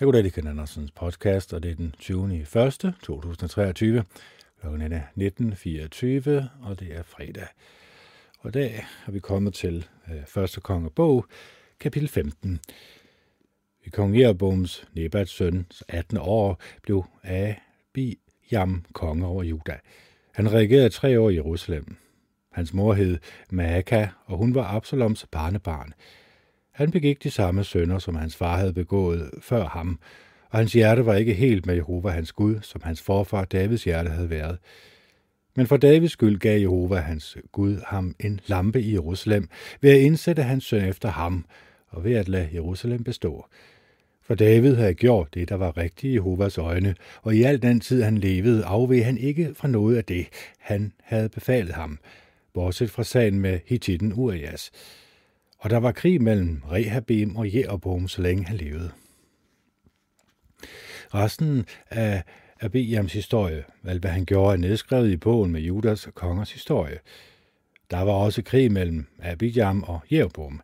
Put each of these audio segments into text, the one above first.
Jeg goddag, det Ken Andersens podcast, og det er den 20. 1. 2023. Klokken er 19.24, og det er fredag. Og i dag er vi kommet til øh, første kongebog, kapitel 15. I kong Jeroboams Nebats søn, 18 år, blev Jam konge over Juda. Han regerede tre år i Jerusalem. Hans mor hed Maaka, og hun var Absaloms barnebarn. Han begik de samme sønder, som hans far havde begået før ham, og hans hjerte var ikke helt med Jehova hans Gud, som hans forfar Davids hjerte havde været. Men for Davids skyld gav Jehova hans Gud ham en lampe i Jerusalem ved at indsætte hans søn efter ham og ved at lade Jerusalem bestå. For David havde gjort det, der var rigtigt i Jehovas øjne, og i al den tid han levede, afveg han ikke fra noget af det, han havde befalet ham, bortset fra sagen med Hittiten Urias og der var krig mellem Rehabim og Jeroboam, så længe han levede. Resten af Abijams historie, alt hvad han gjorde, er nedskrevet i bogen med Judas og kongers historie. Der var også krig mellem Abijam og Jeroboam.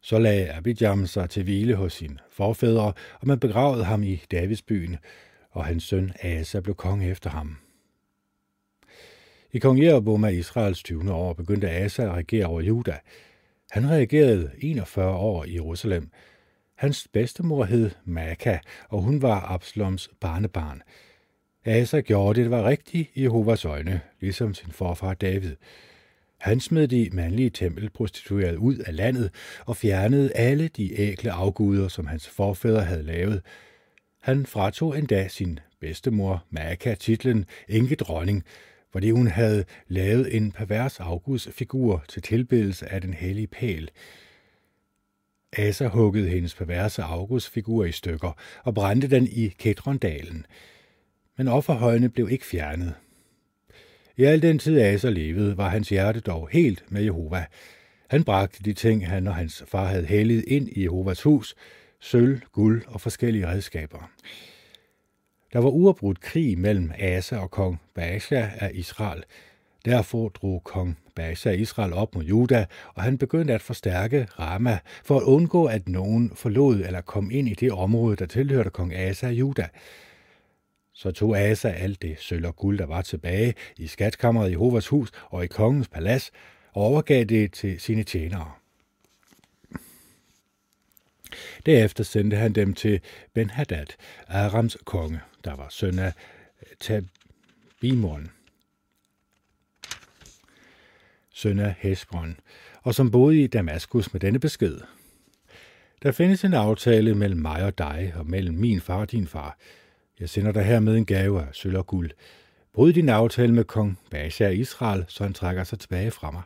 Så lagde Abijam sig til hvile hos sine forfædre, og man begravede ham i Davidsbyen, og hans søn Asa blev konge efter ham. I kong Jeroboam af Israels 20. år begyndte Asa at regere over Juda, han reagerede 41 år i Jerusalem. Hans bedstemor hed Maka, og hun var Absaloms barnebarn. Asa gjorde det, der var rigtigt i Jehovas øjne, ligesom sin forfar David. Han smed de mandlige tempelprostituerede ud af landet og fjernede alle de ækle afguder, som hans forfædre havde lavet. Han fratog endda sin bedstemor Maka titlen enkedronning, fordi hun havde lavet en pervers afgudsfigur til tilbedelse af den hellige pæl. Asa huggede hendes perverse afgudsfigur i stykker og brændte den i Kedrondalen. Men offerhøjene blev ikke fjernet. I al den tid Asa levede, var hans hjerte dog helt med Jehova. Han bragte de ting, han og hans far havde helliget ind i Jehovas hus, sølv, guld og forskellige redskaber. Der var uafbrudt krig mellem Asa og kong Baasha af Israel. Derfor drog kong Baasha Israel op mod Juda, og han begyndte at forstærke Rama for at undgå, at nogen forlod eller kom ind i det område, der tilhørte kong Asa af Juda. Så tog Asa alt det sølv og guld, der var tilbage i skatkammeret i Jehovas hus og i kongens palads, og overgav det til sine tjenere. Derefter sendte han dem til Ben-Hadad, Arams konge, der var søn af Tabimon, søn af Hesbron, og som boede i Damaskus med denne besked. Der findes en aftale mellem mig og dig, og mellem min far og din far. Jeg sender dig hermed en gave af sølv og guld. Bryd din aftale med kong Basha af Israel, så han trækker sig tilbage fra mig.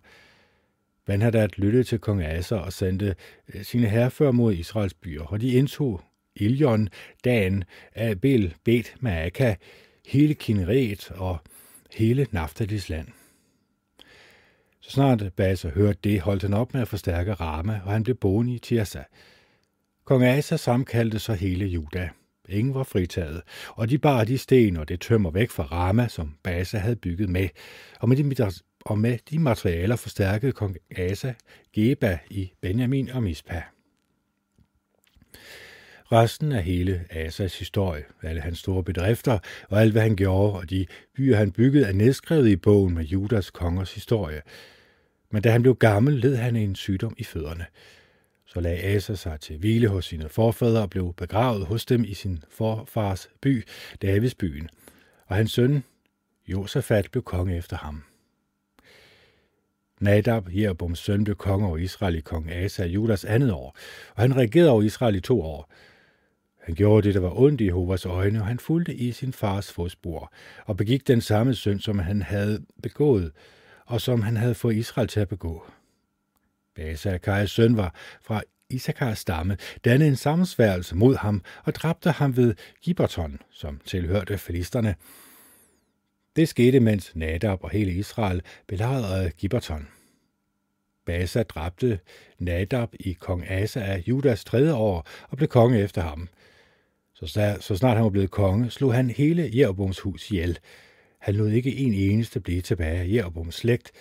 Ben-Hadad lyttede til kong Asa og sendte øh, sine herrefører mod Israels byer, og de indtog Ilion, Dan, Abel, Bet, Maaka, hele Kineret og hele Naftalis land. Så snart Basa hørte det, holdt han op med at forstærke Rama, og han blev boende i Tirsa. Kong Asa samkaldte så hele Juda. Ingen var fritaget, og de bar de sten og det tømmer væk fra Rama, som Basa havde bygget med, og med de og med de materialer forstærkede kong Asa Geba i Benjamin og Mispa. Resten af hele Asas historie, alle hans store bedrifter og alt, hvad han gjorde, og de byer, han byggede, er nedskrevet i bogen med Judas kongers historie. Men da han blev gammel, led han en sygdom i fødderne. Så lagde Asa sig til hvile hos sine forfædre og blev begravet hos dem i sin forfars by, Davids byen. Og hans søn, Josafat, blev konge efter ham. Nadab, Jeroboams søn, blev konge over Israel i kong Asa Judas andet år, og han regerede over Israel i to år. Han gjorde det, der var ondt i Jehovas øjne, og han fulgte i sin fars fodspor, og begik den samme synd, som han havde begået, og som han havde fået Israel til at begå. Basa, Kajas søn, var fra Isakars stamme, dannede en sammensværgelse mod ham og dræbte ham ved Giberton, som tilhørte filisterne. Det skete, mens Nadab og hele Israel belejrede Gibberton. Basa dræbte Nadab i kong Asa af Judas tredje år og blev konge efter ham. Så, så snart han var blevet konge, slog han hele Jeroboams hus ihjel. Han lod ikke en eneste blive tilbage af Jeroboams slægt,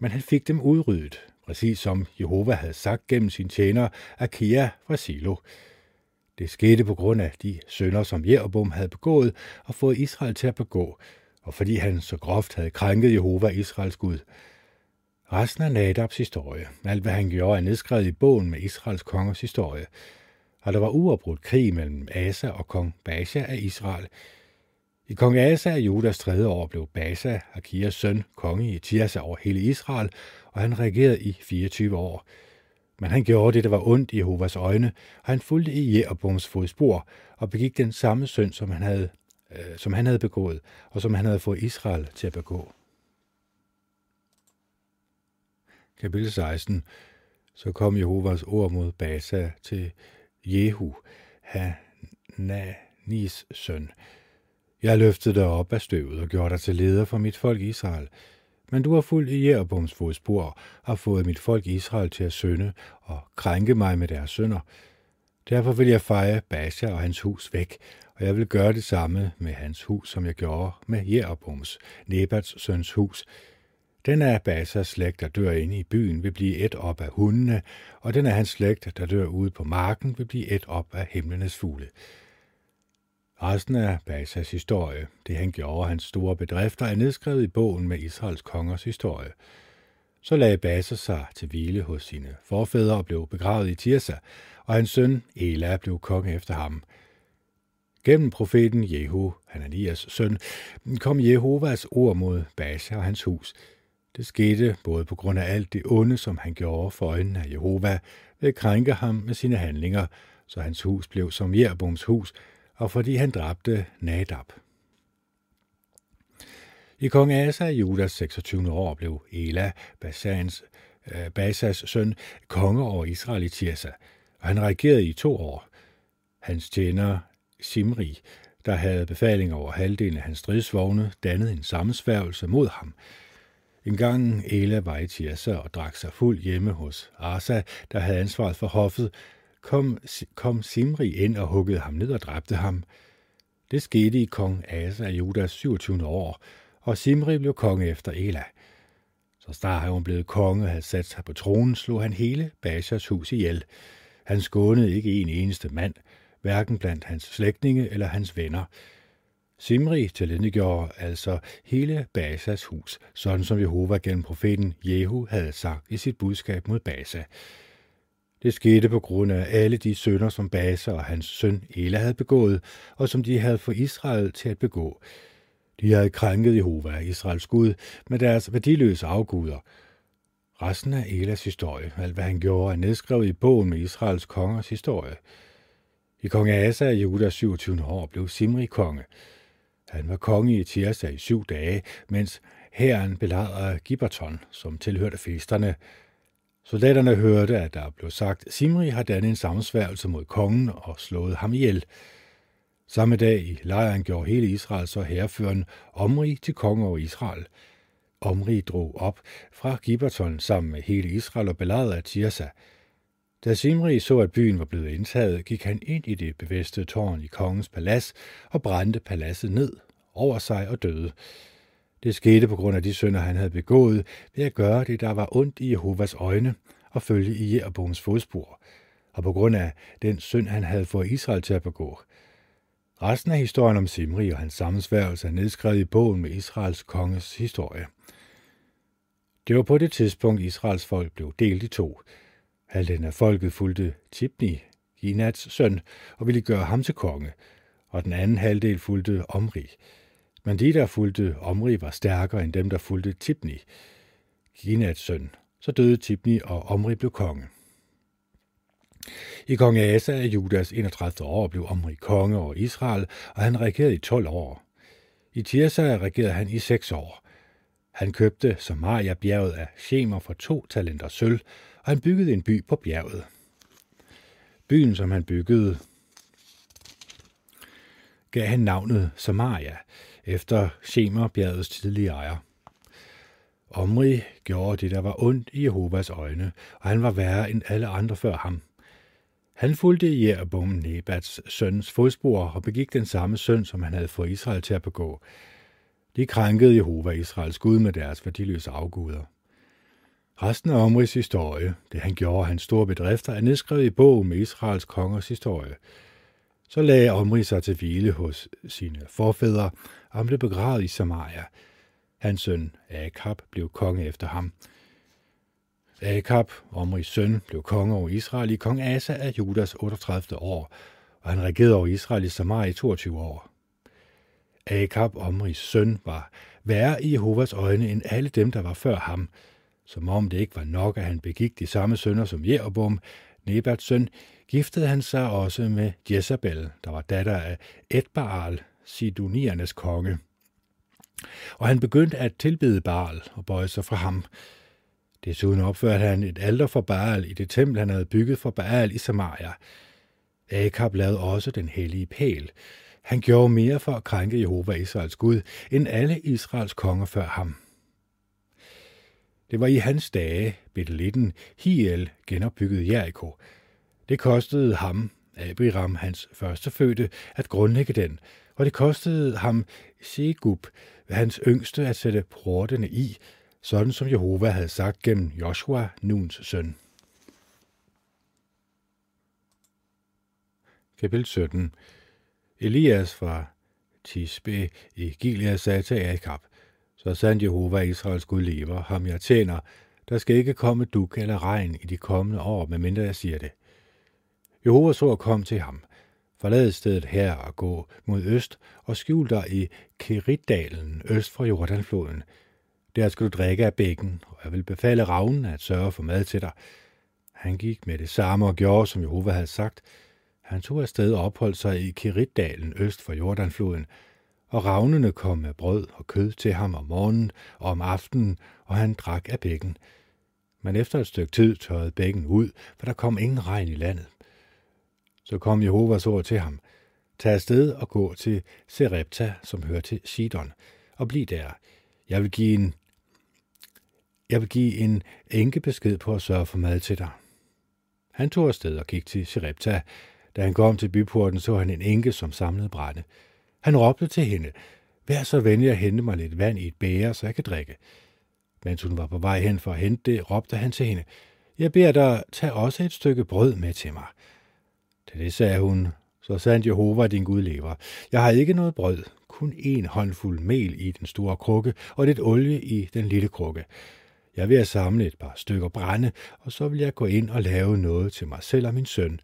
men han fik dem udryddet, præcis som Jehova havde sagt gennem sin tjener Akia fra Silo. Det skete på grund af de sønder, som Jeroboam havde begået og fået Israel til at begå, og fordi han så groft havde krænket Jehova Israels Gud. Resten af Nadabs historie, alt hvad han gjorde, er nedskrevet i bogen med Israels kongers historie. Og der var uafbrudt krig mellem Asa og kong Basha af Israel. I kong Asa af Judas tredje år blev Basha, Akias søn, konge i Tirsa over hele Israel, og han regerede i 24 år. Men han gjorde det, der var ondt i Jehovas øjne, og han fulgte i Jeroboams fodspor og begik den samme synd, som han havde, øh, som han havde begået, og som han havde fået Israel til at begå. Kapitel 16. Så kom Jehovas ord mod Basa til Jehu, Hananis søn. Jeg løftede dig op af støvet og gjorde dig til leder for mit folk Israel. Men du har fulgt i Jeroboams fodspor og har fået mit folk Israel til at synde og krænke mig med deres sønder. Derfor vil jeg feje Basha og hans hus væk, og jeg vil gøre det samme med hans hus, som jeg gjorde med Jeroboams, Nebats søns hus. Den af Basas slægt, der dør inde i byen, vil blive et op af hundene, og den af hans slægt, der dør ude på marken, vil blive et op af himlenes fugle. Resten af Basas historie, det han gjorde hans store bedrifter, er nedskrevet i bogen med Israels kongers historie. Så lagde Basa sig til hvile hos sine forfædre og blev begravet i Tirsa, og hans søn Ela blev konge efter ham. Gennem profeten Jehu, Hananias søn, kom Jehovas ord mod Basa og hans hus. Det skete både på grund af alt det onde, som han gjorde for øjnene af Jehova, ved at krænke ham med sine handlinger, så hans hus blev som Jerbums hus, og fordi han dræbte Nadab. I kong Asa i Judas 26. år blev Ela, Basans, øh, Basas søn, konge over Israel i Tirsa, og han regerede i to år. Hans tjener Simri, der havde befaling over halvdelen af hans stridsvogne, dannede en sammensværgelse mod ham. En gang Ela var i Tirsa og drak sig fuld hjemme hos Asa, der havde ansvaret for hoffet, kom, kom Simri ind og huggede ham ned og dræbte ham. Det skete i kong Asa i Judas 27. år, og Simri blev konge efter Ela. Så snart han blev konge og havde sat sig på tronen, slog han hele Bashas hus ihjel. Han skånede ikke en eneste mand, hverken blandt hans slægtninge eller hans venner. Simri tilindegjorde altså hele Basas hus, sådan som Jehova gennem profeten Jehu havde sagt i sit budskab mod Basa. Det skete på grund af alle de sønder, som Basa og hans søn Ela havde begået, og som de havde fået Israel til at begå. De havde krænket Jehova, Israels Gud, med deres værdiløse afguder. Resten af Elas historie, alt hvad han gjorde, er nedskrevet i bogen med Israels kongers historie. I kong Asa af Judas 27. år blev Simri konge. Han var konge i Tirsa i syv dage, mens herren belejrede Giberton, som tilhørte festerne. Soldaterne hørte, at der blev sagt, Simri har dannet en sammensværgelse mod kongen og slået ham ihjel. Samme dag i lejren gjorde hele Israel så herreføren Omri til konge over Israel. Omri drog op fra Giberton sammen med hele Israel og belejrede af Tirsa. Da Simri så, at byen var blevet indtaget, gik han ind i det bevidste tårn i kongens palads og brændte paladset ned over sig og døde. Det skete på grund af de synder, han havde begået, ved at gøre det, der var ondt i Jehovas øjne, og følge i Jeroboams fodspor, og på grund af den synd, han havde fået Israel til at begå. Resten af historien om Simri og hans sammensværgelse er nedskrevet i bogen med Israels konges historie. Det var på det tidspunkt, Israels folk blev delt i to. Halvdelen af folket fulgte Tibni, Ginats søn, og ville gøre ham til konge, og den anden halvdel fulgte Omri. Men de, der fulgte Omri, var stærkere end dem, der fulgte Tibni, Ginats søn. Så døde Tibni, og Omri blev konge. I kong Asa er Judas 31 år blev Omri konge over Israel, og han regerede i 12 år. I Tirsa regerede han i 6 år. Han købte Samaria bjerget af Shemer for to talenter sølv, og han byggede en by på bjerget. Byen, som han byggede, gav han navnet Samaria, efter Shemer-bjergets tidlige ejer. Omri gjorde det, der var ondt i Jehovas øjne, og han var værre end alle andre før ham. Han fulgte Jeroboam Nebats søns fodspor og begik den samme søn, som han havde fået Israel til at begå. De krænkede Jehova Israels Gud med deres værdiløse afguder. Resten af Omris historie, det han gjorde hans store bedrifter, er nedskrevet i bogen med Israels kongers historie. Så lagde Omri sig til hvile hos sine forfædre, og han blev begravet i Samaria. Hans søn Akab blev konge efter ham. Akab, Omris søn, blev konge over Israel i kong Asa af Judas 38. år, og han regerede over Israel i Samaria i 22 år. Akab, Omris søn, var værre i Jehovas øjne end alle dem, der var før ham, som om det ikke var nok, at han begik de samme sønner som Jeroboam, Nebats søn, giftede han sig også med Jezabel, der var datter af Edbaal, Sidoniernes konge. Og han begyndte at tilbede Baal og bøje sig fra ham. Desuden opførte han et alter for Baal i det tempel, han havde bygget for Baal i Samaria. Akab lavede også den hellige pæl. Han gjorde mere for at krænke Jehova Israels Gud, end alle Israels konger før ham. Det var i hans dage, Betelitten, Hiel genopbyggede Jericho. Det kostede ham, Abiram, hans første fødte, at grundlægge den, og det kostede ham Segub, hans yngste, at sætte portene i, sådan som Jehova havde sagt gennem Joshua, Nuns søn. Kapitel 17 Elias fra Tisbe i Gilead sagde til Akab, så sandt Jehova Israels Gud lever, ham jeg tjener, der skal ikke komme duk eller regn i de kommende år, medmindre jeg siger det. Jehovas ord kom til ham. Forlad stedet her og gå mod øst og skjul dig i Keritdalen øst for Jordanfloden. Der skal du drikke af bækken, og jeg vil befale ravnen at sørge for mad til dig. Han gik med det samme og gjorde, som Jehova havde sagt. Han tog afsted og opholdt sig i Kiritdalen øst for Jordanfloden, og ravnene kom med brød og kød til ham om morgenen og om aftenen, og han drak af bækken. Men efter et stykke tid tørrede bækken ud, for der kom ingen regn i landet. Så kom Jehovas ord til ham. Tag afsted og gå til Serepta, som hører til Sidon, og bliv der. Jeg vil give en, jeg vil give en enke besked på at sørge for mad til dig. Han tog afsted og gik til Sirepta. Da han kom til byporten, så han en enke, som samlede brænde. Han råbte til hende, vær så venlig at hente mig lidt vand i et bære, så jeg kan drikke. Mens hun var på vej hen for at hente det, råbte han til hende, jeg beder dig, tag også et stykke brød med til mig. Til det sagde hun, så sandt Jehova din Gud lever. Jeg har ikke noget brød, kun en håndfuld mel i den store krukke og lidt olie i den lille krukke. Jeg vil samle et par stykker brænde, og så vil jeg gå ind og lave noget til mig selv og min søn.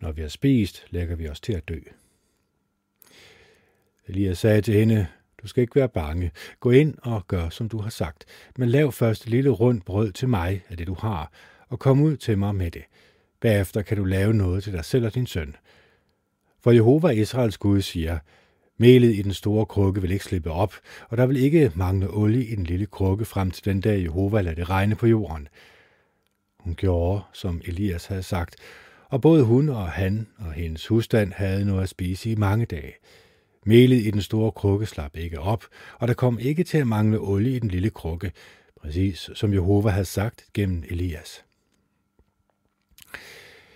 Når vi har spist, lægger vi os til at dø. Elias sagde til hende, du skal ikke være bange. Gå ind og gør, som du har sagt. Men lav først et lille rundt brød til mig af det, du har, og kom ud til mig med det. Bagefter kan du lave noget til dig selv og din søn. For Jehova Israels Gud siger, Melet i den store krukke vil ikke slippe op, og der vil ikke mangle olie i den lille krukke frem til den dag Jehova lader det regne på jorden. Hun gjorde, som Elias havde sagt, og både hun og han og hendes husstand havde noget at spise i mange dage. Melet i den store krukke slap ikke op, og der kom ikke til at mangle olie i den lille krukke, præcis som Jehova havde sagt gennem Elias.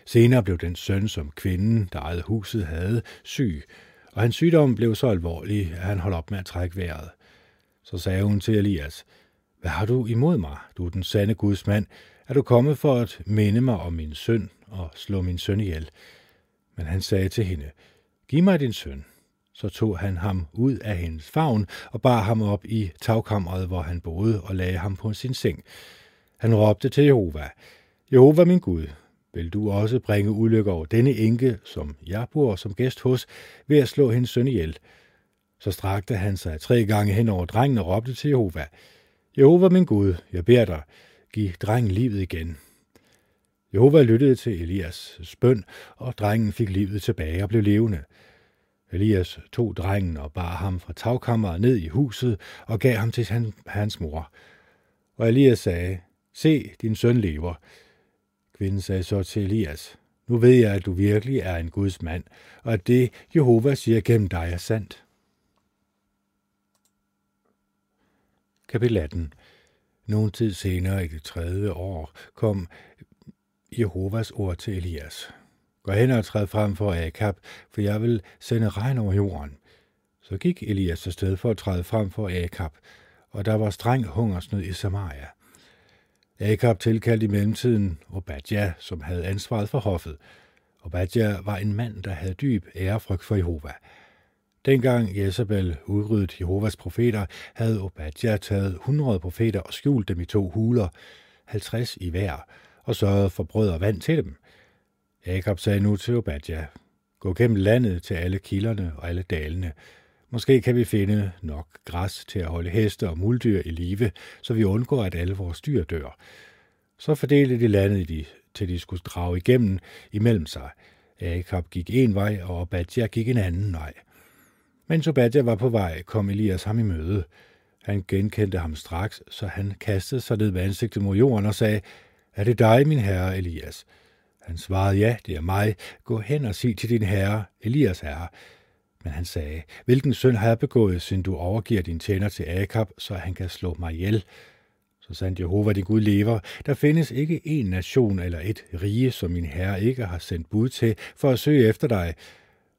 Senere blev den søn, som kvinden, der ejede huset, havde, syg, og hans sygdom blev så alvorlig, at han holdt op med at trække vejret. Så sagde hun til Elias, Hvad har du imod mig, du er den sande Guds mand? Er du kommet for at minde mig om min søn og slå min søn ihjel? Men han sagde til hende, Giv mig din søn. Så tog han ham ud af hendes favn og bar ham op i tagkammeret, hvor han boede, og lagde ham på sin seng. Han råbte til Jehova, Jehova min Gud, vil du også bringe ulykke over denne enke, som jeg bor som gæst hos, ved at slå hendes søn ihjel. Så strakte han sig tre gange hen over drengen og råbte til Jehova, Jehova min Gud, jeg beder dig, giv drengen livet igen. Jehova lyttede til Elias bøn, og drengen fik livet tilbage og blev levende. Elias tog drengen og bar ham fra tagkammeret ned i huset og gav ham til hans mor. Og Elias sagde, se, din søn lever. Kvinden sagde så til Elias, nu ved jeg, at du virkelig er en Guds mand, og at det, Jehova siger gennem dig, er sandt. Kapitel 18 Nogen tid senere i det tredje år kom Jehovas ord til Elias. Gå hen og træd frem for Akab, for jeg vil sende regn over jorden. Så gik Elias afsted for at træde frem for Akab, og der var streng hungersnød i Samaria. Akab tilkaldte i mellemtiden Obadja, som havde ansvaret for hoffet, Obadja var en mand, der havde dyb ærefrygt for Jehova. Dengang Jezebel udryddede Jehovas profeter, havde Obadja taget 100 profeter og skjult dem i to huler, 50 i hver, og sørget for brød og vand til dem. Jakob sagde nu til Obadja, gå gennem landet til alle kilderne og alle dalene. Måske kan vi finde nok græs til at holde heste og muldyr i live, så vi undgår, at alle vores dyr dør. Så fordelte de landet, de, til de skulle drage igennem imellem sig. Akab gik en vej, og Obadja gik en anden vej. Mens Obadja var på vej, kom Elias ham i møde. Han genkendte ham straks, så han kastede sig ned ved ansigtet mod jorden og sagde, Er det dig, min herre Elias? Han svarede, ja, det er mig. Gå hen og sig til din herre, Elias herre. Men han sagde, hvilken synd har jeg begået, siden du overgiver din tjener til Akab, så han kan slå mig ihjel? Så sandt Jehova, din Gud lever, der findes ikke en nation eller et rige, som min herre ikke har sendt bud til for at søge efter dig.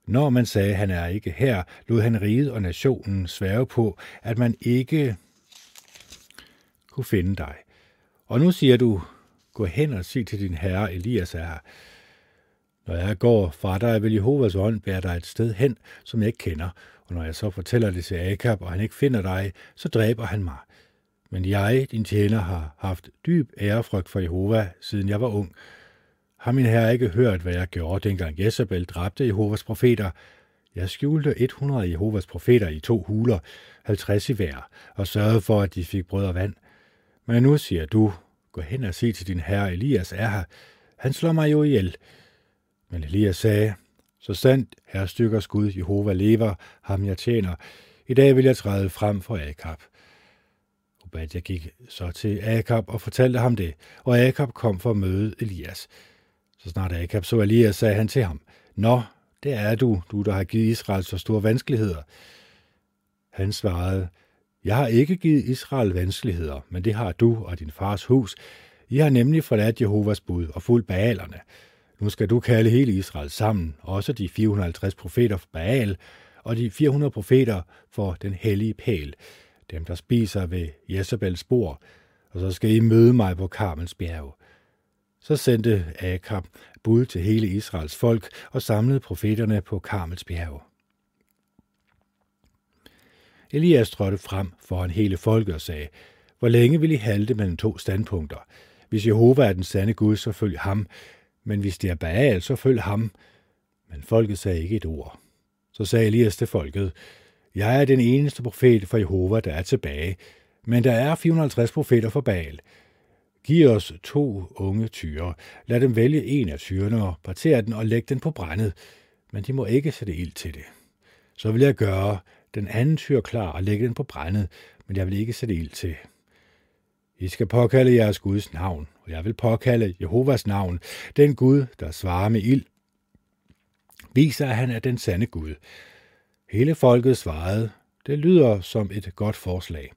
Når man sagde, han er ikke her, lod han riget og nationen svære på, at man ikke kunne finde dig. Og nu siger du, gå hen og sig til din herre Elias er her. Når jeg går fra dig, vil Jehovas ånd bære dig et sted hen, som jeg ikke kender, og når jeg så fortæller det til Akab, og han ikke finder dig, så dræber han mig. Men jeg, din tjener, har haft dyb ærefrygt for Jehova, siden jeg var ung. Har min herre ikke hørt, hvad jeg gjorde, dengang Jezebel dræbte Jehovas profeter? Jeg skjulte 100 Jehovas profeter i to huler, 50 i hver, og sørgede for, at de fik brød og vand. Men nu siger du, gå hen og sig til din herre Elias er her. Han slår mig jo ihjel. Men Elias sagde, så sandt herrestykkers Gud Jehova lever, ham jeg tjener. I dag vil jeg træde frem for Akab. Obadja gik så til Akab og fortalte ham det, og Akab kom for at møde Elias. Så snart Akab så Elias, sagde han til ham, Nå, det er du, du der har givet Israel så store vanskeligheder. Han svarede, Jeg har ikke givet Israel vanskeligheder, men det har du og din fars hus. I har nemlig forladt Jehovas bud og fulgt Baalerne. Nu skal du kalde hele Israel sammen, også de 450 profeter for Baal og de 400 profeter for den hellige pæl, dem der spiser ved Jezebels bord, og så skal I møde mig på Karmels bjerg. Så sendte Akab bud til hele Israels folk og samlede profeterne på Karmels bjerg. Elias trådte frem foran hele folket og sagde, hvor længe vil I halte mellem to standpunkter? Hvis Jehova er den sande Gud, så følg ham, men hvis det er Baal, så følg ham. Men folket sagde ikke et ord. Så sagde Elias til folket, jeg er den eneste profet for Jehova, der er tilbage, men der er 450 profeter for Baal. Giv os to unge tyre. Lad dem vælge en af tyrene og partere den og lægge den på brændet, men de må ikke sætte ild til det. Så vil jeg gøre den anden tyr klar og lægge den på brændet, men jeg vil ikke sætte ild til. I skal påkalde jeres Guds navn, og jeg vil påkalde Jehovas navn, den Gud, der svarer med ild. Viser, at han er den sande Gud. Hele folket svarede, det lyder som et godt forslag.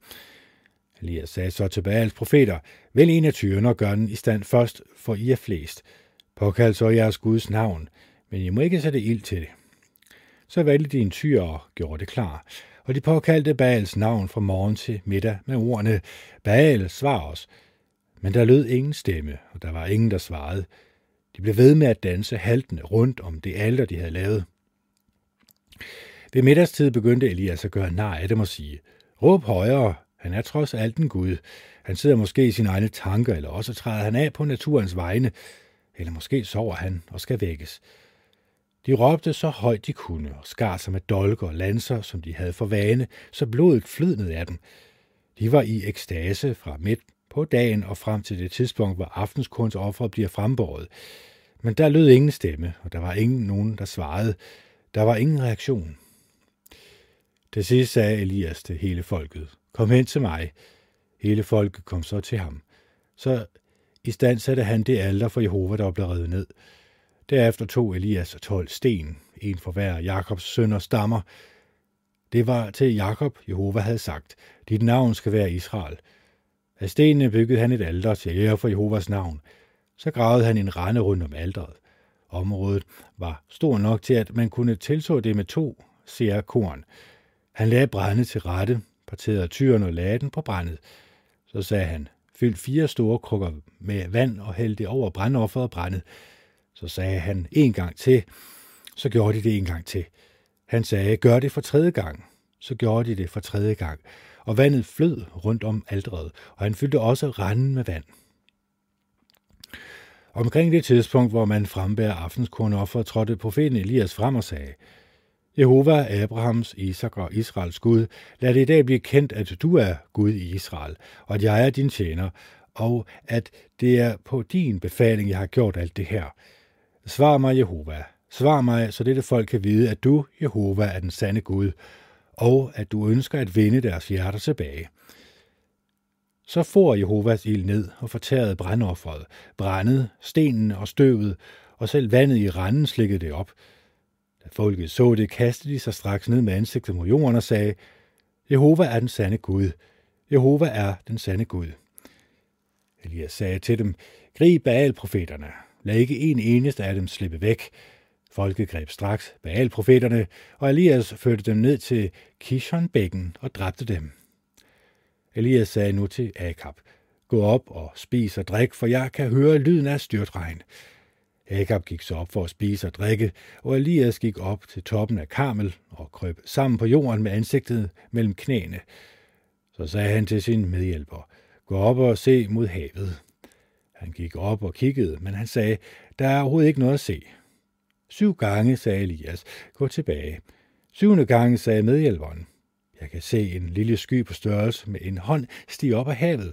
Elias sagde så til Baals profeter, vælg en af tyrene og gør den i stand først, for I er flest. Påkald så jeres Guds navn, men I må ikke sætte ild til det. Så valgte de en tyr og gjorde det klar, og de påkaldte Baals navn fra morgen til middag med ordene, Baal, svar os. Men der lød ingen stemme, og der var ingen, der svarede. De blev ved med at danse haltende rundt om det alter, de havde lavet. Ved middagstid begyndte Elias at gøre nar af dem og sige, råb højere, han er trods alt en Gud. Han sidder måske i sine egne tanker, eller også træder han af på naturens vegne, eller måske sover han og skal vækkes. De råbte så højt de kunne, og skar sig med dolker og lanser, som de havde for vane, så blodet flød ned af dem. De var i ekstase fra midt på dagen og frem til det tidspunkt, hvor aftenskunds offer bliver frembåret. Men der lød ingen stemme, og der var ingen nogen, der svarede. Der var ingen reaktion. Til sidst sagde Elias til hele folket, kom hen til mig. Hele folket kom så til ham. Så i stand satte han det alder for Jehova, der var blevet revet ned. Derefter tog Elias tolv sten, en for hver Jakobs søn og stammer. Det var til Jakob, Jehova havde sagt, dit navn skal være Israel. Af stenene byggede han et alter til ære for Jehovas navn. Så gravede han en rende rundt om alteret. Området var stor nok til, at man kunne tilså det med to ser korn. Han lagde brænde til rette, parterede tyren og lagde den på brændet. Så sagde han, fyld fire store krukker med vand og hæld det over brændofferet og brændet. Så sagde han en gang til, så gjorde de det en gang til. Han sagde, gør det for tredje gang. Så gjorde de det for tredje gang, og vandet flød rundt om aldret, og han fyldte også randen med vand. Omkring det tidspunkt, hvor man frembærer aftenskornoffer, trådte profeten Elias frem og sagde, Jehova, Abrahams, Isak og Israels Gud, lad det i dag blive kendt, at du er Gud i Israel, og at jeg er din tjener, og at det er på din befaling, jeg har gjort alt det her. Svar mig, Jehova. Svar mig, så dette folk kan vide, at du, Jehova, er den sande Gud, og at du ønsker at vinde deres hjerter tilbage. Så får Jehovas ild ned og fortærede brandofferet, brændede stenen og støvet, og selv vandet i randen slikkede det op. Da folket så det, kastede de sig straks ned med ansigtet mod jorden og sagde, Jehova er den sande Gud. Jehova er den sande Gud. Elias sagde til dem, grib Baal-profeterne. Lad ikke en eneste af dem slippe væk. Folket greb straks Baal-profeterne, og Elias førte dem ned til Kishonbækken og dræbte dem. Elias sagde nu til Akab, gå op og spis og drik, for jeg kan høre lyden af styrtregn. Akab gik så op for at spise og drikke, og Elias gik op til toppen af Karmel og krøb sammen på jorden med ansigtet mellem knæene. Så sagde han til sin medhjælper, gå op og se mod havet. Han gik op og kiggede, men han sagde, der er overhovedet ikke noget at se. Syv gange, sagde Elias, gå tilbage. Syvende gange, sagde medhjælperen, jeg kan se en lille sky på størrelse med en hånd stige op af havet.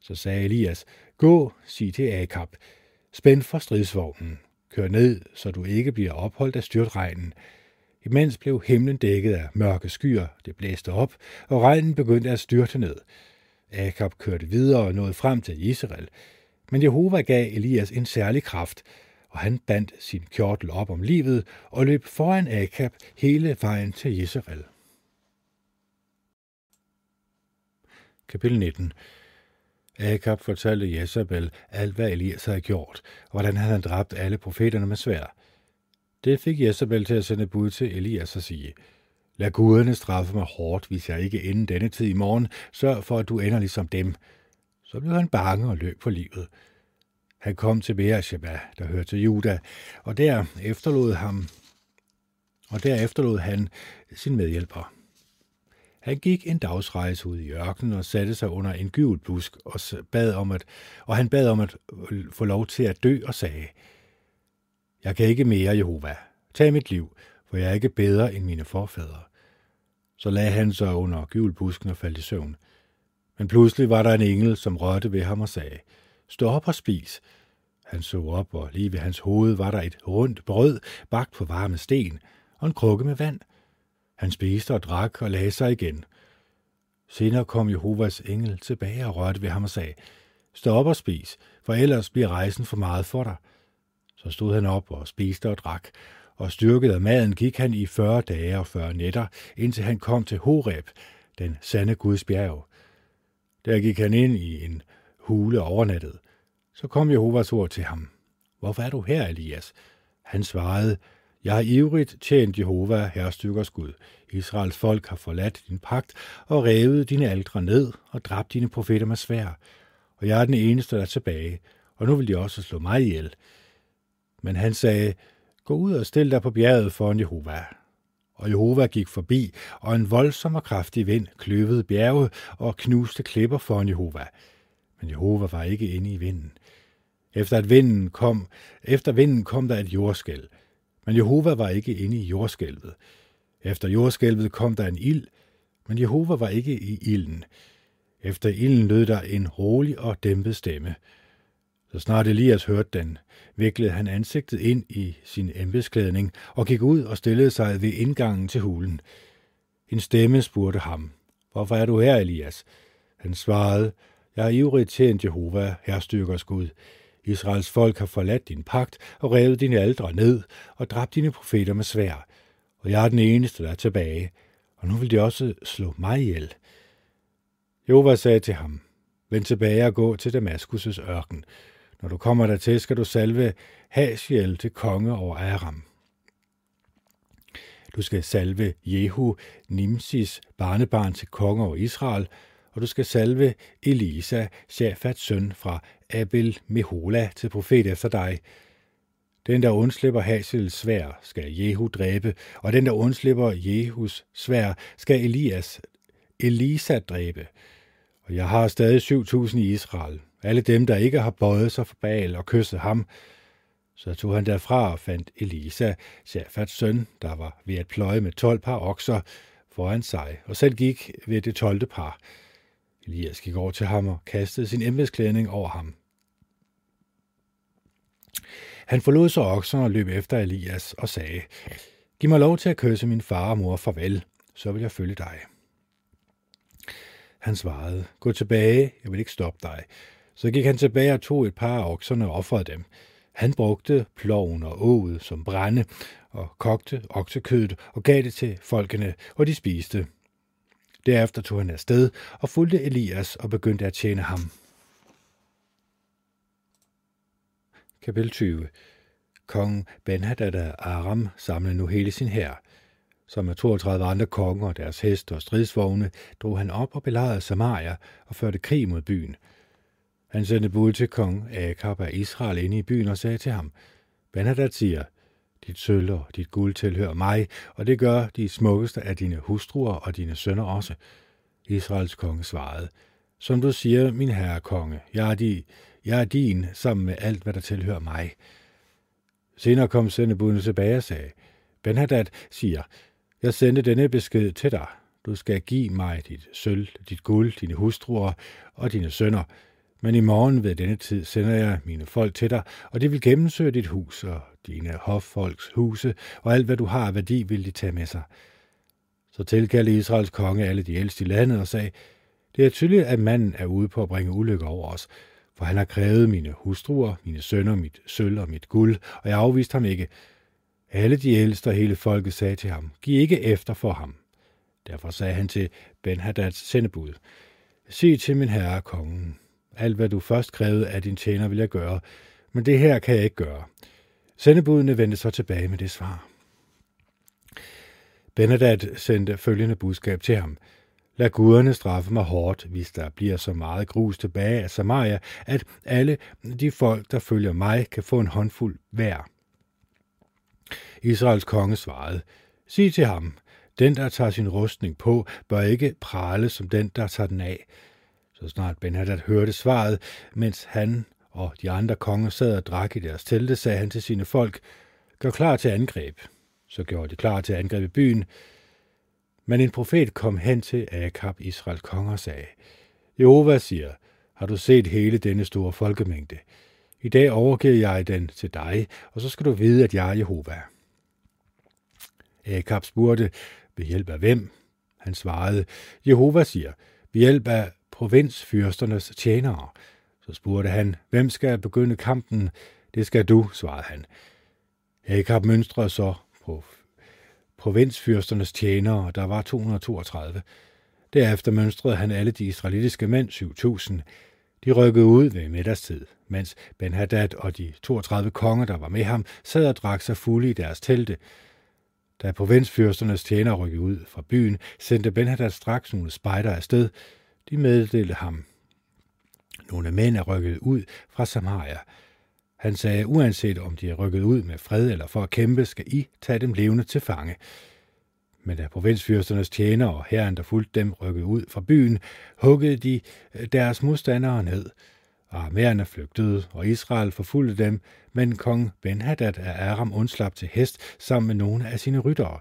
Så sagde Elias, gå, sig til Akab, spænd for stridsvognen, kør ned, så du ikke bliver opholdt af styrtregnen. Imens blev himlen dækket af mørke skyer, det blæste op, og regnen begyndte at styrte ned. Akab kørte videre og nåede frem til Israel. Men Jehova gav Elias en særlig kraft, og han bandt sin kjortel op om livet og løb foran Akab hele vejen til Jezreel. Kapitel 19 Akab fortalte Jezabel alt, hvad Elias havde gjort, og hvordan han havde dræbt alle profeterne med svær. Det fik Jezabel til at sende bud til Elias og sige, Lad guderne straffe mig hårdt, hvis jeg ikke inden denne tid i morgen sørger for, at du ender ligesom dem. Så blev han bange og løb for livet. Han kom til Beersheba, der hørte til Juda, og der efterlod ham og der efterlod han sin medhjælper. Han gik en dagsrejse ud i ørkenen og satte sig under en gyvelbusk og, bad om at, og han bad om at få lov til at dø og sagde, Jeg kan ikke mere, Jehova. Tag mit liv, for jeg er ikke bedre end mine forfædre. Så lagde han sig under gyvelbusken og faldt i søvn. Men pludselig var der en engel, som rørte ved ham og sagde, Stå op og spis. Han så op, og lige ved hans hoved var der et rundt brød, bagt på varme sten, og en krukke med vand – han spiste og drak og lagde sig igen. Senere kom Jehovas engel tilbage og rørte ved ham og sagde, Stå op og spis, for ellers bliver rejsen for meget for dig. Så stod han op og spiste og drak, og styrket af maden gik han i 40 dage og 40 nætter, indtil han kom til Horeb, den sande Guds bjerg. Der gik han ind i en hule overnattet. Så kom Jehovas ord til ham. Hvorfor er du her, Elias? Han svarede, jeg har ivrigt tjent Jehova, herrestykkers Gud. Israels folk har forladt din pagt og revet dine aldre ned og dræbt dine profeter med svær. Og jeg er den eneste, der er tilbage, og nu vil de også slå mig ihjel. Men han sagde, gå ud og stil dig på bjerget foran Jehova. Og Jehova gik forbi, og en voldsom og kraftig vind kløvede bjerget og knuste klipper foran Jehova. Men Jehova var ikke inde i vinden. Efter at vinden kom, efter vinden kom der et jordskæl, men Jehova var ikke inde i jordskælvet. Efter jordskælvet kom der en ild, men Jehova var ikke i ilden. Efter ilden lød der en rolig og dæmpet stemme. Så snart Elias hørte den, viklede han ansigtet ind i sin embedsklædning og gik ud og stillede sig ved indgangen til hulen. En stemme spurgte ham, Hvorfor er du her, Elias? Han svarede, jeg har ivrigt tjent Jehova, herstyrkers Gud. Israels folk har forladt din pagt og revet dine aldre ned og dræbt dine profeter med svær. Og jeg er den eneste, der er tilbage, og nu vil de også slå mig ihjel. Jehova sagde til ham, Vend tilbage og gå til Damaskus' ørken. Når du kommer dertil, skal du salve Hasiel til konge over Aram. Du skal salve Jehu, Nimsis barnebarn til konge over Israel, og du skal salve Elisa, Shafats søn fra Abel Mehola til profet efter dig. Den, der undslipper Hasels svær, skal Jehu dræbe, og den, der undslipper Jehus svær, skal Elias, Elisa dræbe. Og jeg har stadig 7.000 i Israel. Alle dem, der ikke har bøjet sig for Baal og kysset ham. Så tog han derfra og fandt Elisa, Shafats søn, der var ved at pløje med 12 par okser foran sig, og selv gik ved det 12. par. Elias gik over til ham og kastede sin embedsklædning over ham. Han forlod så oksen og løb efter Elias og sagde, Giv mig lov til at kysse min far og mor farvel, så vil jeg følge dig. Han svarede, gå tilbage, jeg vil ikke stoppe dig. Så gik han tilbage og tog et par af okserne og offrede dem. Han brugte ploven og åget som brænde og kogte oksekødet og gav det til folkene, og de spiste. Derefter tog han afsted og fulgte Elias og begyndte at tjene ham. Kapitel 20 Kong Benhadad af Aram samlede nu hele sin hær. Som med 32 andre konger og deres heste og stridsvogne drog han op og belejrede Samaria og førte krig mod byen. Han sendte bud til kong Akab af Israel ind i byen og sagde til ham, Benhadad siger, dit sølv og dit guld tilhører mig, og det gør de smukkeste af dine hustruer og dine sønner også. Israels konge svarede, som du siger, min herre konge, jeg er, de, jeg er din sammen med alt, hvad der tilhører mig. Senere kom sendebudene tilbage og sagde, Benhadad siger, jeg sendte denne besked til dig. Du skal give mig dit sølv, dit guld, dine hustruer og dine sønner. Men i morgen ved denne tid sender jeg mine folk til dig, og de vil gennemsøge dit hus og dine hoffolks huse, og alt hvad du har af værdi vil de tage med sig. Så tilkaldte Israels konge alle de ældste i landet og sagde, det er tydeligt, at manden er ude på at bringe ulykke over os, for han har krævet mine hustruer, mine sønner, mit sølv og mit guld, og jeg afviste ham ikke. Alle de ældste og hele folket sagde til ham, giv ikke efter for ham. Derfor sagde han til Ben-Hadads sendebud, sig til min herre kongen, alt hvad du først krævede af din tjener vil jeg gøre, men det her kan jeg ikke gøre. Sendebudene vendte så tilbage med det svar. Benadad sendte følgende budskab til ham. Lad guderne straffe mig hårdt, hvis der bliver så meget grus tilbage af Samaria, at alle de folk, der følger mig, kan få en håndfuld hver. Israels konge svarede, sig til ham, den, der tager sin rustning på, bør ikke prale som den, der tager den af. Så snart Benhadad hørte svaret, mens han og de andre konger sad og drak i deres telte, sagde han til sine folk, gør klar til angreb. Så gjorde de klar til at angribe byen. Men en profet kom hen til Akab, Israels konge, og sagde, Jehova siger, har du set hele denne store folkemængde? I dag overgiver jeg den til dig, og så skal du vide, at jeg er Jehova. Akab spurgte, ved hjælp af hvem? Han svarede, Jehova siger, ved hjælp af provinsfyrsternes tjenere. Så spurgte han, hvem skal begynde kampen? Det skal du, svarede han. Akab mønstrede så på provinsfyrsternes tjenere, der var 232. Derefter mønstrede han alle de israelitiske mænd, 7000. De rykkede ud ved middagstid, mens ben og de 32 konger, der var med ham, sad og drak sig fulde i deres telte. Da provinsfyrsternes tjener rykkede ud fra byen, sendte ben straks nogle spejder afsted. De meddelte ham. Nogle mænd er rykket ud fra Samaria. Han sagde, uanset om de er rykket ud med fred eller for at kæmpe, skal I tage dem levende til fange. Men da provinsfyrsternes tjenere og herren, der fulgte dem, rykkede ud fra byen, huggede de øh, deres modstandere ned. Aramæerne flygtede, og Israel forfulgte dem, men kong Ben-Hadad af Aram undslap til hest sammen med nogle af sine ryttere.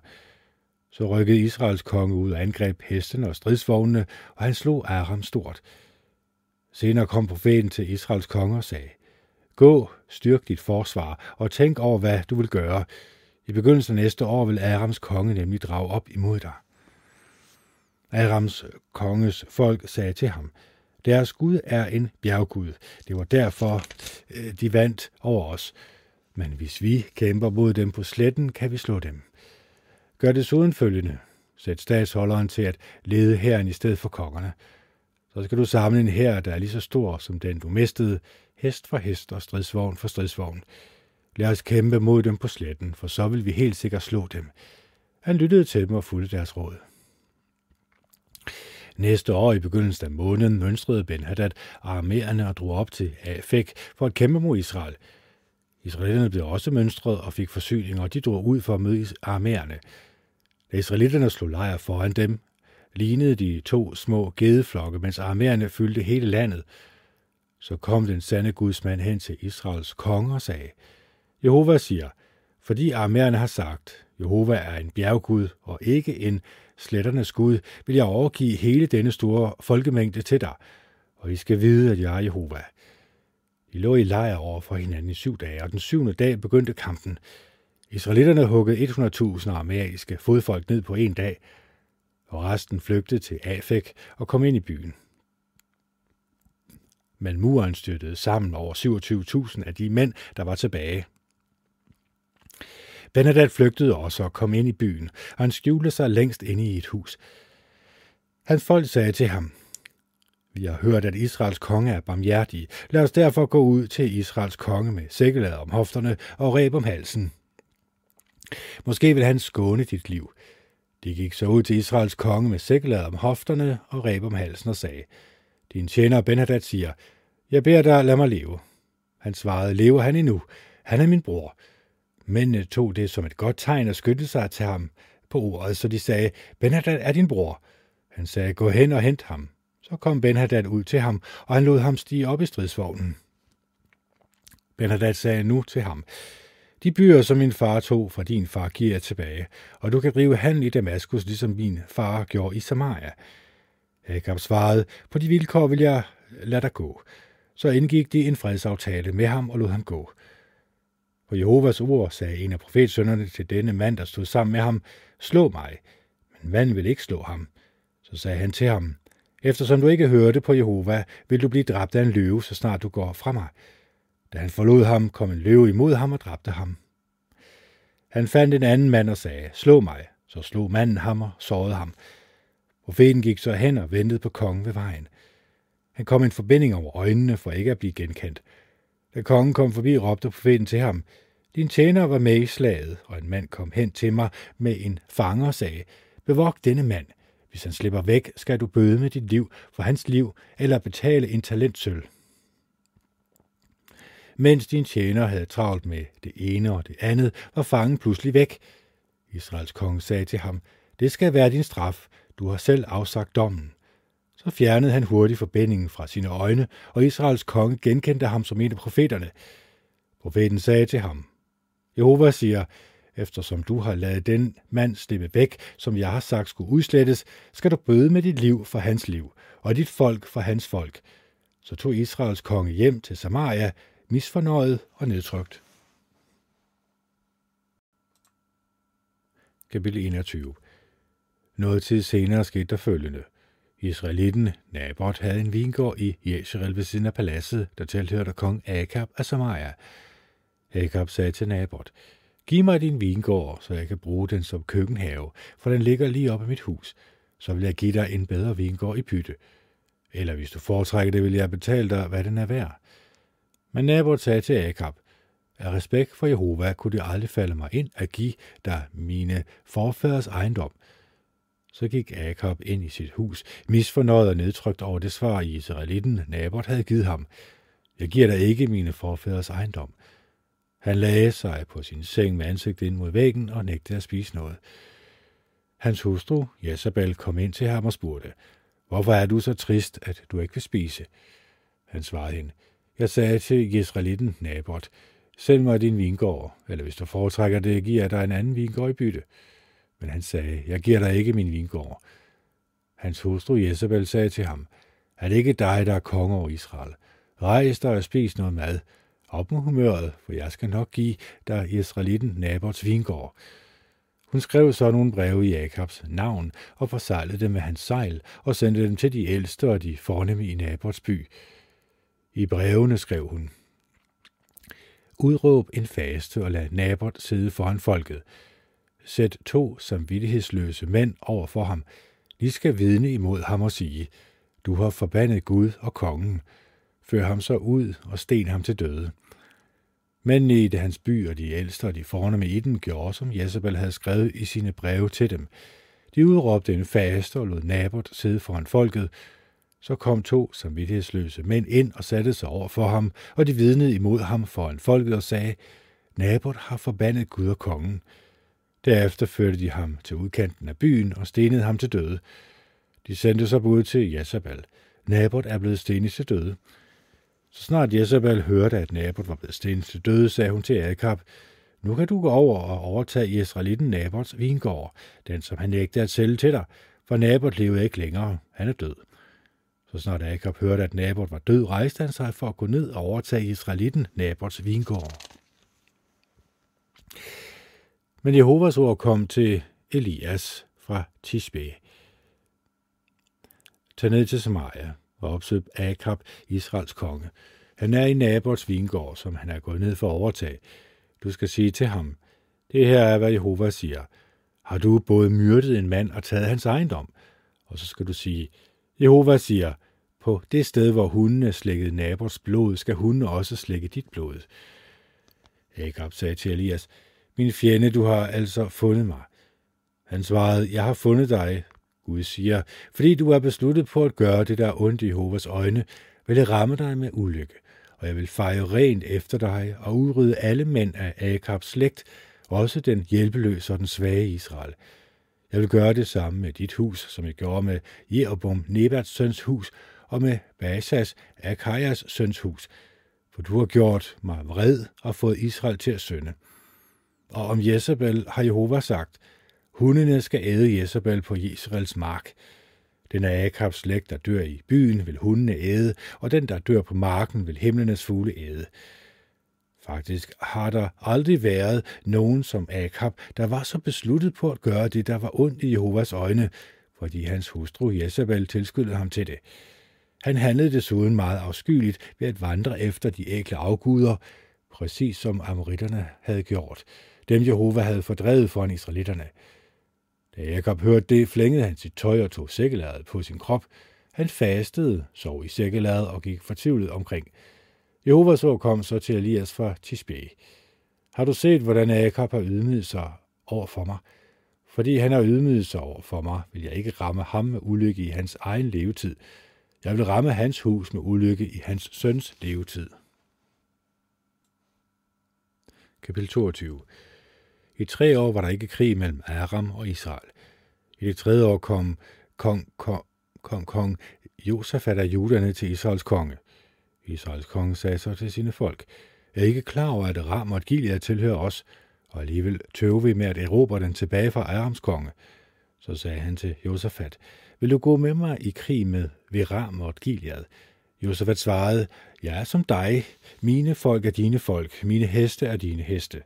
Så rykkede Israels konge ud og angreb hesten og stridsvognene, og han slog Aram stort. Senere kom profeten til Israels konge og sagde, Gå, styrk dit forsvar, og tænk over, hvad du vil gøre. I begyndelsen af næste år vil Arams konge nemlig drage op imod dig. Arams konges folk sagde til ham, deres Gud er en bjerggud. Det var derfor, øh, de vandt over os. Men hvis vi kæmper mod dem på sletten, kan vi slå dem. Gør det desuden følgende. Sæt statsholderen til at lede herren i stedet for kongerne. Så skal du samle en her, der er lige så stor som den, du mistede, hest for hest og stridsvogn for stridsvogn. Lad os kæmpe mod dem på sletten, for så vil vi helt sikkert slå dem. Han lyttede til dem og fulgte deres råd. Næste år i begyndelsen af måneden mønstrede Ben Haddad armerende og drog op til Afek for at kæmpe mod Israel. Israelitterne blev også mønstret og fik forsyninger, og de drog ud for at møde armærerne. Da israelitterne slog lejr foran dem, lignede de to små gedeflokke, mens arméerne fyldte hele landet. Så kom den sande Guds mand hen til Israels konge og sagde, Jehova siger, fordi arméerne har sagt, Jehova er en bjerggud og ikke en sletternes Gud, vil jeg overgive hele denne store folkemængde til dig, og I skal vide, at jeg er Jehova. De lå i lejr over for hinanden i syv dage, og den syvende dag begyndte kampen. Israelitterne huggede 100.000 armeriske fodfolk ned på en dag, og resten flygtede til Afek og kom ind i byen. Men muren styrtede sammen over 27.000 af de mænd, der var tilbage. Benedat flygtede også og kom ind i byen, og han skjulte sig længst inde i et hus. Hans folk sagde til ham, vi har hørt, at Israels konge er barmhjertig. Lad os derfor gå ud til Israels konge med sækkelader om hofterne og reb om halsen. Måske vil han skåne dit liv. De gik så ud til Israels konge med sækkelad om hofterne og ræb om halsen og sagde, Din tjener Benhadad siger, Jeg beder dig, lad mig leve. Han svarede, lever han endnu? Han er min bror. Mændene eh, tog det som et godt tegn og skyndte sig til ham på ordet, så de sagde, Benhadad er din bror. Han sagde, gå hen og hent ham. Så kom Benhadad ud til ham, og han lod ham stige op i stridsvognen. Benhadad sagde nu til ham, de byer, som min far tog fra din far, giver jeg tilbage, og du kan drive handel i Damaskus, ligesom min far gjorde i Samaria. Agab svarede, på de vilkår vil jeg lade dig gå. Så indgik de en fredsaftale med ham og lod ham gå. På Jehovas ord sagde en af profetsønderne til denne mand, der stod sammen med ham, slå mig. Men manden ville ikke slå ham. Så sagde han til ham, eftersom du ikke hørte på Jehova, vil du blive dræbt af en løve, så snart du går fra mig. Da han forlod ham, kom en løve imod ham og dræbte ham. Han fandt en anden mand og sagde, slå mig. Så slog manden ham og sårede ham. Profeten gik så hen og ventede på kongen ved vejen. Han kom en forbinding over øjnene for ikke at blive genkendt. Da kongen kom forbi, råbte profeten til ham, din tjener var med i slaget, og en mand kom hen til mig med en fanger og sagde, bevog denne mand. Hvis han slipper væk, skal du bøde med dit liv for hans liv, eller betale en talentsøl. Mens din tjener havde travlt med det ene og det andet, var fangen pludselig væk. Israels konge sagde til ham, det skal være din straf, du har selv afsagt dommen. Så fjernede han hurtigt forbindingen fra sine øjne, og Israels konge genkendte ham som en af profeterne. Profeten sagde til ham, Jehova siger, eftersom du har ladet den mand slippe væk, som jeg har sagt skulle udslettes, skal du bøde med dit liv for hans liv, og dit folk for hans folk. Så tog Israels konge hjem til Samaria, misfornøjet og nedtrykt. Kapitel 21 Noget tid senere skete der følgende. Israelitten Nabot havde en vingård i Jezreel ved siden af paladset, der tilhørte kong Akab af Samaria. Akab sagde til Nabot, Giv mig din vingård, så jeg kan bruge den som køkkenhave, for den ligger lige op i mit hus. Så vil jeg give dig en bedre vingård i bytte. Eller hvis du foretrækker det, vil jeg betale dig, hvad den er værd. Men Nabot sagde til Akab, af respekt for Jehova kunne det aldrig falde mig ind at give dig mine forfædres ejendom. Så gik Akab ind i sit hus, misfornøjet og nedtrykt over det svar, Israelitten Nabot havde givet ham. Jeg giver dig ikke mine forfædres ejendom. Han lagde sig på sin seng med ansigtet ind mod væggen og nægtede at spise noget. Hans hustru, Jezabel, kom ind til ham og spurgte, Hvorfor er du så trist, at du ikke vil spise? Han svarede hende, jeg sagde til Jesrelitten Nabot, send mig din vingård, eller hvis du foretrækker det, giver jeg dig en anden vingård i bytte. Men han sagde, jeg giver dig ikke min vingård. Hans hustru Jezebel sagde til ham, er det ikke dig, der er konge over Israel? Rejs dig og spis noget mad. Op med humøret, for jeg skal nok give dig Israelitten Nabots vingård. Hun skrev så nogle breve i Jakobs navn og forsejlede dem med hans sejl og sendte dem til de ældste og de fornemme i Nabots by. I brevene skrev hun, Udråb en faste og lad Nabot sidde foran folket. Sæt to samvittighedsløse mænd over for ham. De skal vidne imod ham og sige, du har forbandet Gud og kongen. Før ham så ud og sten ham til døde. Men i det hans by og de ældste og de fornemme i den gjorde, som Jezebel havde skrevet i sine breve til dem. De udråbte en faste og lod Nabot sidde foran folket, så kom to samvittighedsløse mænd ind og satte sig over for ham, og de vidnede imod ham foran folket og sagde, Nabot har forbandet Gud og kongen. Derefter førte de ham til udkanten af byen og stenede ham til døde. De sendte så bud til Jezabel. Nabot er blevet stenet til døde. Så snart Jezabel hørte, at Nabot var blevet stenet til døde, sagde hun til Akab, nu kan du gå over og overtage Israelitten Nabots vingård, den som han nægte at sælge til dig, for Nabot levede ikke længere. Han er død. Så snart Akab hørte, at Nabot var død, rejste han sig for at gå ned og overtage Israelitten Nabots vingård. Men Jehovas ord kom til Elias fra Tisbe. Tag ned til Samaria og opsøg Akab, Israels konge. Han er i Nabots vingård, som han er gået ned for at overtage. Du skal sige til ham, det her er, hvad Jehova siger. Har du både myrdet en mand og taget hans ejendom? Og så skal du sige, Jehova siger, på det sted, hvor hundene slækkede nabors blod, skal hundene også slække dit blod. Agab sagde til Elias, min fjende, du har altså fundet mig. Han svarede, jeg har fundet dig, Gud siger, fordi du er besluttet på at gøre det, der er ondt i Jehovas øjne, vil det ramme dig med ulykke, og jeg vil fejre rent efter dig og udrydde alle mænd af Akabs slægt, også den hjælpeløse og den svage Israel. Jeg vil gøre det samme med dit hus, som jeg gjorde med Jeroboam, Nebats søns hus, og med Basas, Akajas søns hus, for du har gjort mig vred og fået Israel til at synde. Og om Jezebel har Jehova sagt, hundene skal æde Jezebel på Israels mark. Den af Akabs slægt, der dør i byen, vil hundene æde, og den, der dør på marken, vil himlenes fugle æde. Faktisk har der aldrig været nogen som Akab, der var så besluttet på at gøre det, der var ondt i Jehovas øjne, fordi hans hustru Jezebel tilskyndede ham til det. Han handlede desuden meget afskyeligt ved at vandre efter de ækle afguder, præcis som amoritterne havde gjort dem Jehova havde fordrevet foran israelitterne. Da Jakob hørte det, flængede han sit tøj og tog sækkeladet på sin krop. Han fastede, sov i sækkeladet og gik fortvivlet omkring. Jehova så kom så til Elias fra Tisbe. Har du set, hvordan Jakob har ydmyget sig over for mig? Fordi han har ydmyget sig over for mig, vil jeg ikke ramme ham med ulykke i hans egen levetid der vil ramme hans hus med ulykke i hans søns levetid. Kapitel 22 i tre år var der ikke krig mellem Aram og Israel. I det tredje år kom kong, kong, kong, kong Josafat af juderne til Israels konge. Israels konge sagde så til sine folk, er ikke klar over, at Ram og Gilead tilhører os, og alligevel tøver vi med at erobre den tilbage fra Arams konge. Så sagde han til Josafat, vil du gå med mig i krig med Viram og Gilead? Josafat svarede, jeg er som dig, mine folk er dine folk, mine heste er dine heste.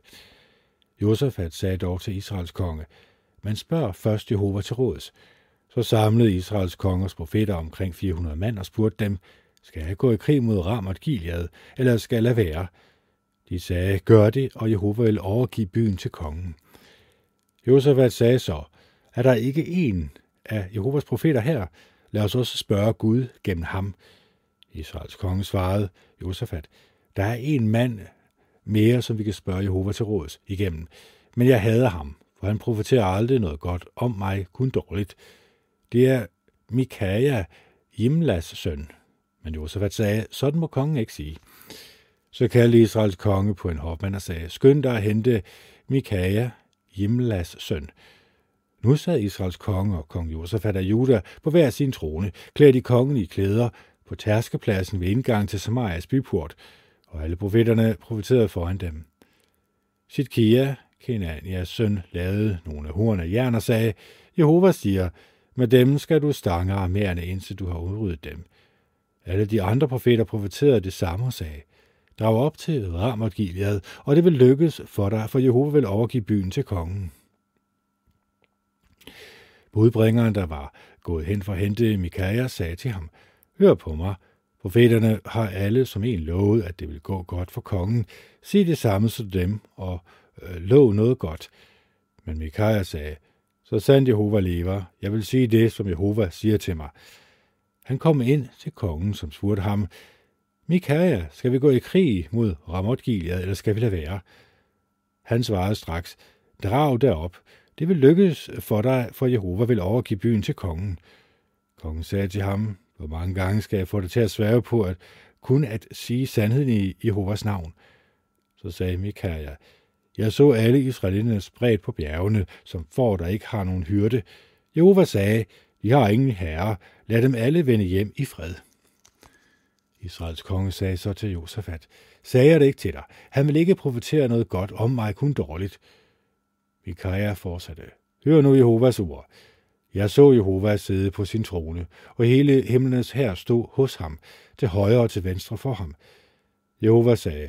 Josafat sagde dog til Israels konge, man spørger først Jehova til råds. Så samlede Israels kongers profeter omkring 400 mand og spurgte dem, skal jeg gå i krig mod Ram og Gilead, eller skal jeg lade være? De sagde, gør det, og Jehova vil overgive byen til kongen. Josafat sagde så, er der ikke en af Jehovas profeter her? Lad os også spørge Gud gennem ham. Israels konge svarede, Josafat, der er en mand mere, som vi kan spørge Jehova til råds igennem. Men jeg hader ham, for han profeterer aldrig noget godt om mig, kun dårligt. Det er Mikaja, Jimlas søn. Men Josafat sagde, sådan må kongen ikke sige. Så kaldte Israels konge på en hofmand og sagde, skynd dig at hente Mikaja, Jimlas søn. Nu sad Israels konge og kong Josefat af Juda på hver sin trone, klædt i kongen i klæder, på tærskepladsen ved indgang til Samarias byport, og alle profeterne profeterede foran dem. Sitkia, Kenanias søn, lavede nogle af horn af jern og sagde, Jehova siger, med dem skal du stange armerne, indtil du har udryddet dem. Alle de andre profeter profeterede det samme og sagde, Drag op til Ramot Gilead, og det vil lykkes for dig, for Jehova vil overgive byen til kongen. Budbringeren, der var gået hen for at hente Mikaja, sagde til ham, Hør på mig, Profeterne har alle som en lovet, at det vil gå godt for kongen. Sig det samme som dem, og øh, lov noget godt. Men Mikaja sagde, så sandt Jehova lever, jeg vil sige det, som Jehova siger til mig. Han kom ind til kongen, som spurgte ham, Mikaja, skal vi gå i krig mod Ramot Gilead, eller skal vi lade være? Han svarede straks, drag derop. Det vil lykkes for dig, for Jehova vil overgive byen til kongen. Kongen sagde til ham, Hvor mange gange skal jeg få dig til at svære på, at kun at sige sandheden i Jehovas navn? Så sagde Mikaja, jeg så alle israelitterne spredt på bjergene, som får, der ikke har nogen hyrde. Jehova sagde, de har ingen herre, lad dem alle vende hjem i fred. Israels konge sagde så til Josafat, sagde jeg det ikke til dig. Han vil ikke profetere noget godt om mig, kun dårligt. Mikaja fortsatte, hør nu Jehovas ord. Jeg så Jehova sidde på sin trone, og hele himlenes her stod hos ham, til højre og til venstre for ham. Jehova sagde,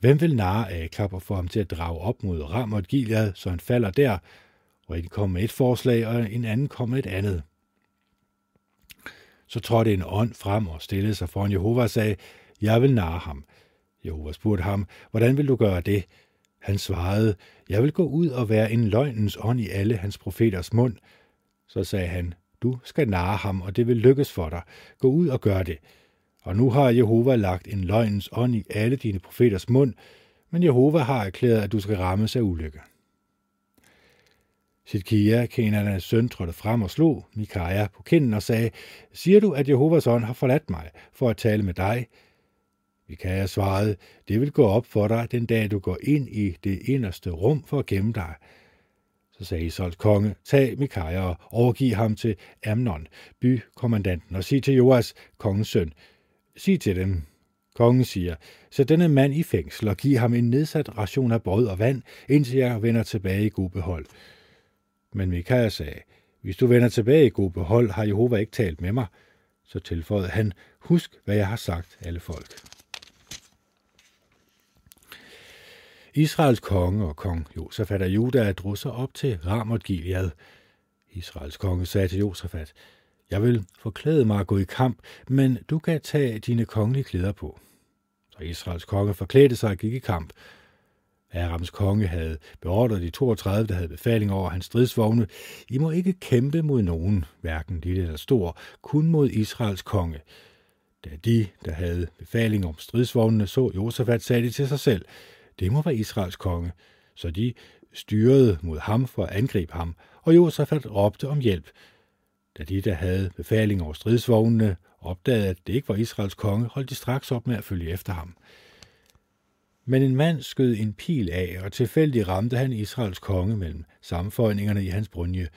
Hvem vil narre Akab og få ham til at drage op mod Ram og Gilead, så han falder der? Og en kom med et forslag, og en anden kom med et andet. Så trådte en ånd frem og stillede sig foran Jehova og sagde, Jeg vil narre ham. Jehova spurgte ham, Hvordan vil du gøre det? Han svarede, Jeg vil gå ud og være en løgnens ånd i alle hans profeters mund. Så sagde han, Du skal narre ham, og det vil lykkes for dig. Gå ud og gør det. Og nu har Jehova lagt en løgnens ånd i alle dine profeters mund, men Jehova har erklæret, at du skal rammes af ulykke. Sidkia, Kenanas søn, trådte frem og slog Mikaja på kinden og sagde, Siger du, at Jehovas ånd har forladt mig for at tale med dig? Mikaja svarede, det vil gå op for dig den dag, du går ind i det inderste rum for at gemme dig. Så sagde Israels konge, tag Mikaja og overgiv ham til Amnon, bykommandanten, og sig til Joas, kongens søn, sig til dem, kongen siger, sæt denne mand i fængsel og giv ham en nedsat ration af brød og vand, indtil jeg vender tilbage i god behold. Men Mikaja sagde, hvis du vender tilbage i god behold, har Jehova ikke talt med mig. Så tilføjede han, husk, hvad jeg har sagt, alle folk. Israels konge og kong Josafat af Juda drog sig op til Ramot Gilead. Israels konge sagde til Josafat, jeg vil forklæde mig at gå i kamp, men du kan tage dine kongelige klæder på. Så Israels konge forklædte sig og gik i kamp. Arams konge havde beordret de 32, der havde befaling over hans stridsvogne, I må ikke kæmpe mod nogen, hverken lille eller stor, kun mod Israels konge. Da de, der havde befaling om stridsvognene, så Josafat, sagde de til sig selv, det må være Israels konge. Så de styrede mod ham for at angribe ham, og Josafat råbte om hjælp. Da de, der havde befaling over stridsvognene, opdagede, at det ikke var Israels konge, holdt de straks op med at følge efter ham. Men en mand skød en pil af, og tilfældigt ramte han Israels konge mellem sammenføjningerne i hans brunje.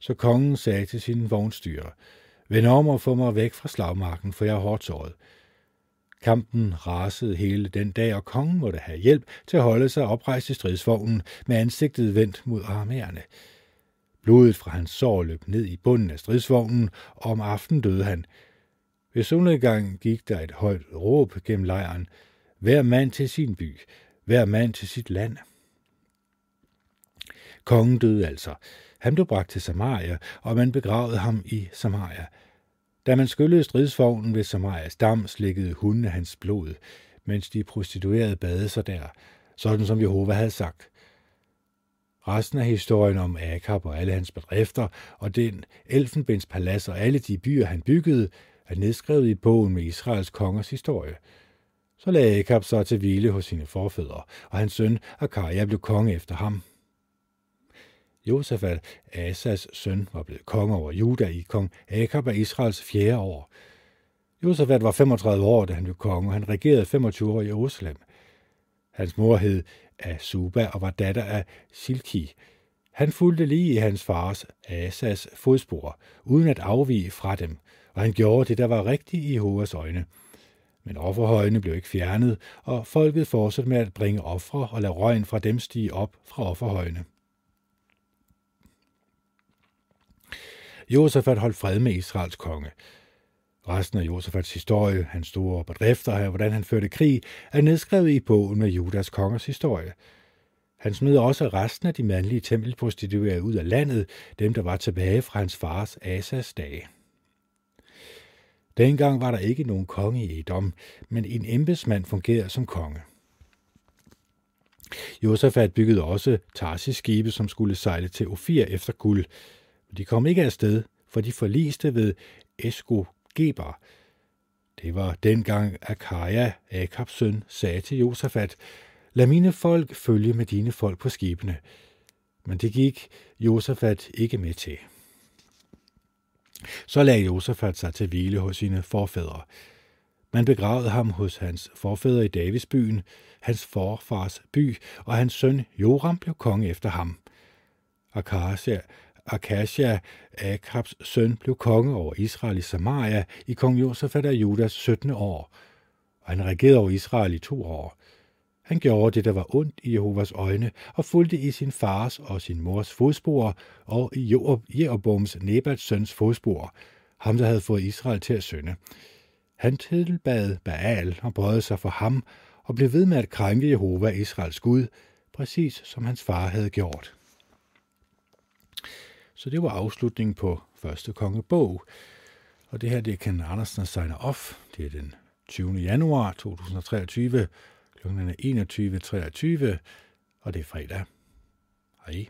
Så kongen sagde til sin vognstyrer, Vend om og få mig væk fra slagmarken, for jeg er hårdt såret. Kampen rasede hele den dag, og kongen måtte have hjælp til at holde sig oprejst i stridsvognen med ansigtet vendt mod armerne. Blodet fra hans sår løb ned i bunden af stridsvognen, og om aftenen døde han. Ved solnedgang gik der et højt råb gennem lejren. Hver mand til sin by, hver mand til sit land. Kongen døde altså. Han blev bragt til Samaria, og man begravede ham i Samaria. Da man skyllede stridsvognen ved Samarias dam, slikkede hundene hans blod, mens de prostituerede badede sig der, sådan som Jehova havde sagt. Resten af historien om Akab og alle hans bedrifter, og den elfenbenspalads og alle de byer, han byggede, er nedskrevet i bogen med Israels kongers historie. Så lagde Akab sig til hvile hos sine forfædre, og hans søn Akaja blev konge efter ham. Josafat, Asas søn, var blevet konge over Juda i kong Akab af Israels fjerde år. Josafat var 35 år, da han blev konge, og han regerede 25 år i Jerusalem. Hans mor hed Asuba og var datter af Silki. Han fulgte lige i hans fars Asas fodspor, uden at afvige fra dem, og han gjorde det, der var rigtigt i Jehovas øjne. Men offerhøjene blev ikke fjernet, og folket fortsatte med at bringe ofre og lade røgen fra dem stige op fra offerhøjene. Josafat holdt fred med Israels konge. Resten af Josafats historie, hans store bedrifter og hvordan han førte krig, er nedskrevet i bogen med Judas kongers historie. Han smed også resten af de mandlige tempelprostituerede ud af landet, dem der var tilbage fra hans fars Asas dage. Dengang var der ikke nogen konge i Edom, men en embedsmand fungerede som konge. Josafat byggede også Tarsis-skibe, som skulle sejle til Ofir efter guld. De kom ikke afsted, for de forliste ved Esko Geber. Det var dengang Akaja, Akabs søn, sagde til Josafat, lad mine folk følge med dine folk på skibene. Men det gik Josafat ikke med til. Så lagde Josafat sig til hvile hos sine forfædre. Man begravede ham hos hans forfædre i Davidsbyen, hans forfars by, og hans søn Joram blev konge efter ham. Akasia, Akasja, Akabs søn, blev konge over Israel i Samaria i kong Josafat af Judas 17. år, og han regerede over Israel i to år. Han gjorde det, der var ondt i Jehovas øjne, og fulgte i sin fars og sin mors fodspor, og i Jeroboams Nebats søns fodspor, ham der havde fået Israel til at synde. Han tilbad Baal og bøjede sig for ham, og blev ved med at krænke Jehova, Israels Gud, præcis som hans far havde gjort. Så det var afslutningen på første kongebog. Og det her, det er Ken Andersen signer off. Det er den 20. januar 2023 Klokken er 21.23, og det er fredag. Hej.